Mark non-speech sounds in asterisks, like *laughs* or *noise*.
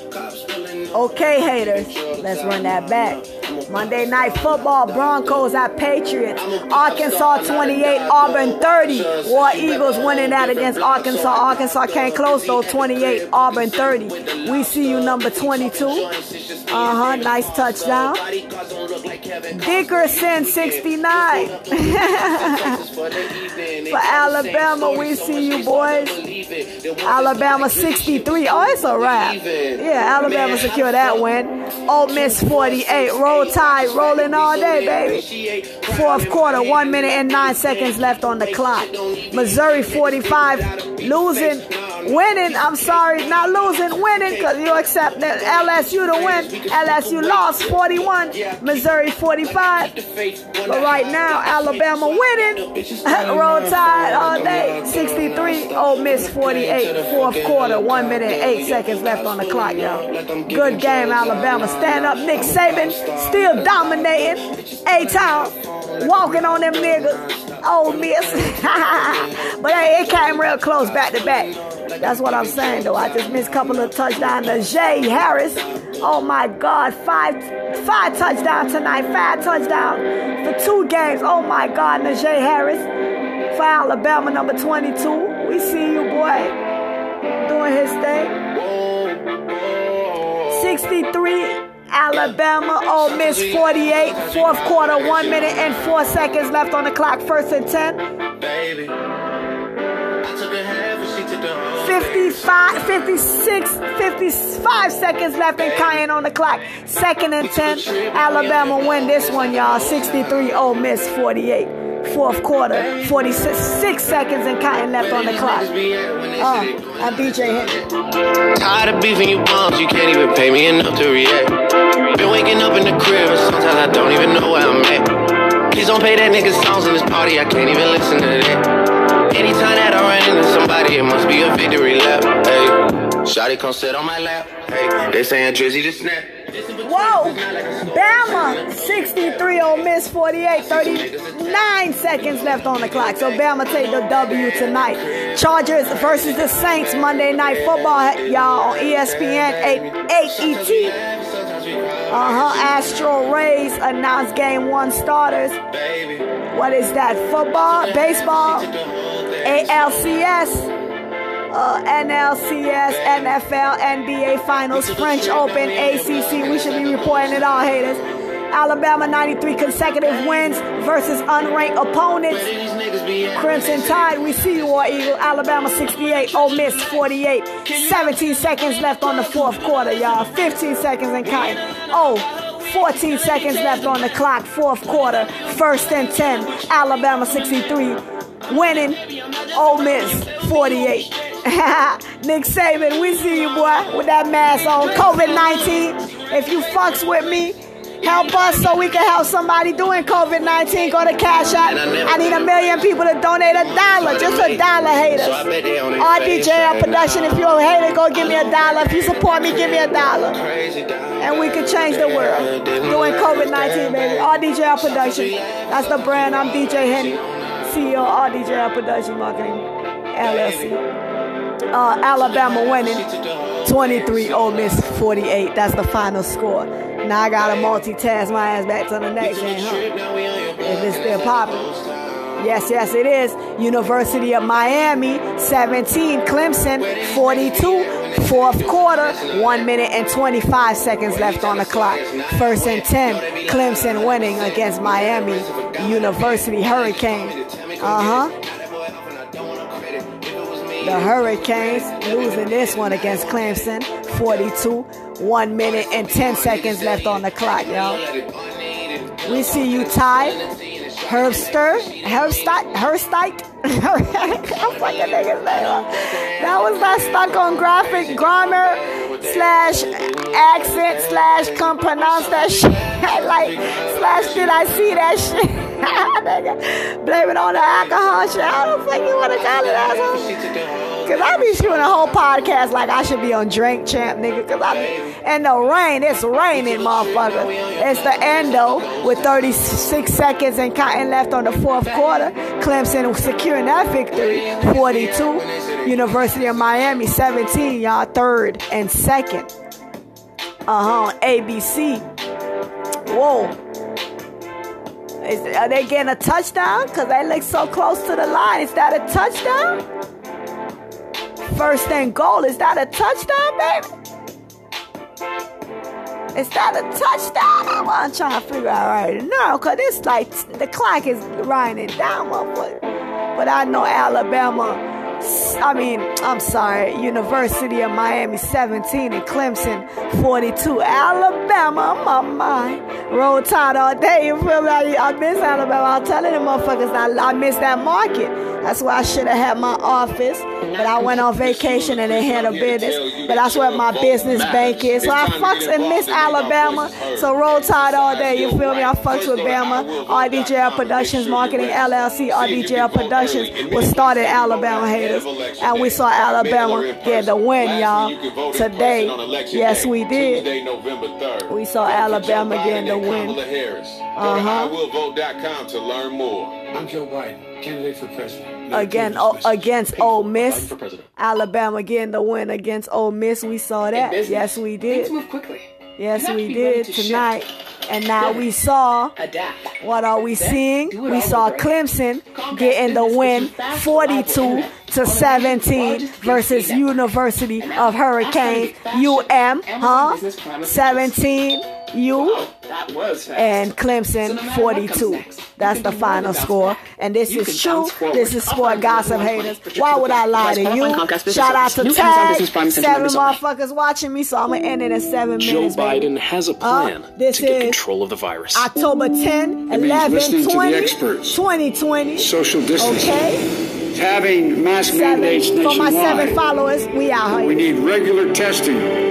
Okay, haters, let's run that back. Monday Night Football, Broncos at Patriots. Arkansas 28, Auburn 30. War Eagles winning that against Arkansas. Arkansas can't close though, 28, Auburn 30. We see you number 22. Uh-huh, nice touchdown. Dickerson 69. *laughs* For Alabama, we see you boys. Alabama 63. Oh, it's a wrap. Yeah, Alabama secure that win. Ole Miss 48. Roll Tide rolling all day, baby. Fourth quarter, one minute and nine seconds left on the clock. Missouri 45, losing, winning. I'm sorry, not losing, winning, because you accept that LSU to win. LSU lost 41, Missouri 45. But right now, Alabama winning. *laughs* Roll Tide all day, 63, Ole Miss 48. Fourth quarter, one minute, eight seconds left on the clock, y'all. Good game, Alabama. Stand up, Nick Saban, still dominating. A-Town, walking on them niggas. Ole Miss. *laughs* but hey, it came real close back to back. That's what I'm saying, though. I just missed a couple of touchdowns. Jay Harris, oh my God, five five touchdowns tonight, five touchdowns for two games. Oh my God, Najee Harris for Alabama, number 22. We see you, boy, doing his thing. 63. Alabama, Ole Miss 48, fourth quarter, one minute and four seconds left on the clock, first and 10. Baby. 55, 56, 55 seconds left and counting on the clock. Second and 10. Alabama win this one, y'all. 63, Ole Miss 48. Fourth quarter, 46 seconds and counting left on the clock. Uh, I'm DJ Henry. Tired of beefing you bums, you can't even pay me enough to react. Been waking up in the crib sometimes I don't even know where I'm at. Please don't play that nigga songs in this party, I can't even listen to that. Anytime that I run into somebody, it must be a victory lap. Hey, Shotty come sit on my lap. Hey, they saying Drizzy to snap. Whoa! Bama 63 on Miss 48, 39 seconds left on the clock. So Bama take the W tonight. Chargers versus the Saints Monday Night Football, y'all on ESPN 8, 8 ET. Uh-huh. Astro Rays announced game one starters. What is that? Football, baseball, ALCS. Uh, NLCS, NFL, NBA Finals, French Open, ACC. We should be reporting it all, haters. Alabama 93 consecutive wins versus unranked opponents. Crimson Tide, we see you, War Eagle. Alabama 68, Ole Miss 48. 17 seconds left on the fourth quarter, y'all. 15 seconds and counting. Oh, 14 seconds left on the clock, fourth quarter, first and 10. Alabama 63, winning. Ole Miss 48. *laughs* Nick Saban, we see you, boy, with that mask on. COVID 19. If you fucks with me, Help us so we can help somebody doing COVID 19. Go to Cash App. I need a million people to donate a dollar. Just a dollar, haters. RDJL Production, if you're a hater, go give me a dollar. If you support me, give me a dollar. And we can change the world. Doing COVID 19, baby. RDJL Production. That's the brand. I'm DJ Henny, CEO of RDJL Production Marketing LLC. Uh, Alabama winning 23, Ole Miss 48. That's the final score. Now I gotta multitask my ass back to the next game, huh? If it's still popping. Yes, yes, it is. University of Miami, 17. Clemson, 42. Fourth quarter, 1 minute and 25 seconds left on the clock. First and 10. Clemson winning against Miami University Hurricane. Uh huh. The Hurricanes losing this one against Clemson, 42. One minute and 10 seconds left on the clock, y'all. We see you, Ty. Herbster, Herbstite, Herbstite. *laughs* I'm fucking. That was that stuck on graphic grammar slash accent slash come pronounce that *laughs* shit. like slash did I see that shit? Blame it on the alcohol shit. I don't fucking want to call it asshole. Cause I be shooting a whole podcast like I should be on Drink Champ, nigga. Cause I be, in the rain, it's raining, motherfucker. It's the endo with 36 seconds and counting left on the fourth quarter. Clemson securing that victory, 42. University of Miami, 17, y'all third and second. Uh huh. ABC. Whoa. Is, are they getting a touchdown? Because they look so close to the line. Is that a touchdown? First and goal. Is that a touchdown, baby? Is that a touchdown? I'm trying to figure out right now. Because it's like the clock is winding down. But I know Alabama I mean, I'm sorry, University of Miami 17 and Clemson 42. Alabama, my mind. Roll Tide all day. You feel me? I, miss Alabama. I'm telling the motherfuckers I, I miss that market. That's why I should have had my office. But I went on vacation and they had a business. But that's where my business bank is. So I fucks and miss Alabama. So roll tide all day. You feel me? I fucks with Bama. RDJL Productions Marketing LLC. RDJL Productions was started Alabama haters. And we saw Alabama get the win, y'all. Today. Yes, we did. We saw Alabama getting the win. Uh huh. IWillVote.com to learn more. I'm Joe Biden, candidate for president. Again, oh, against Ole Miss, Alabama getting the win against Ole Miss. We saw that. Yes, we did. Move quickly. Yes, we did tonight. And now we saw what are we seeing? We saw Clemson getting the win 42 to 17 versus University of Hurricane UM, huh? 17 U and Clemson 42. That's the final score. And this is true. This is sport gossip haters. Why would I lie to you? Shout out to Tag. Seven motherfuckers watching me, so I'm gonna end it in seven minutes. Joe Biden has a plan to get control of the virus. October 10, 11, 20, 2020. Social distancing. Okay. Having mask seven. mandates nationwide. For my seven followers, we are. We need regular testing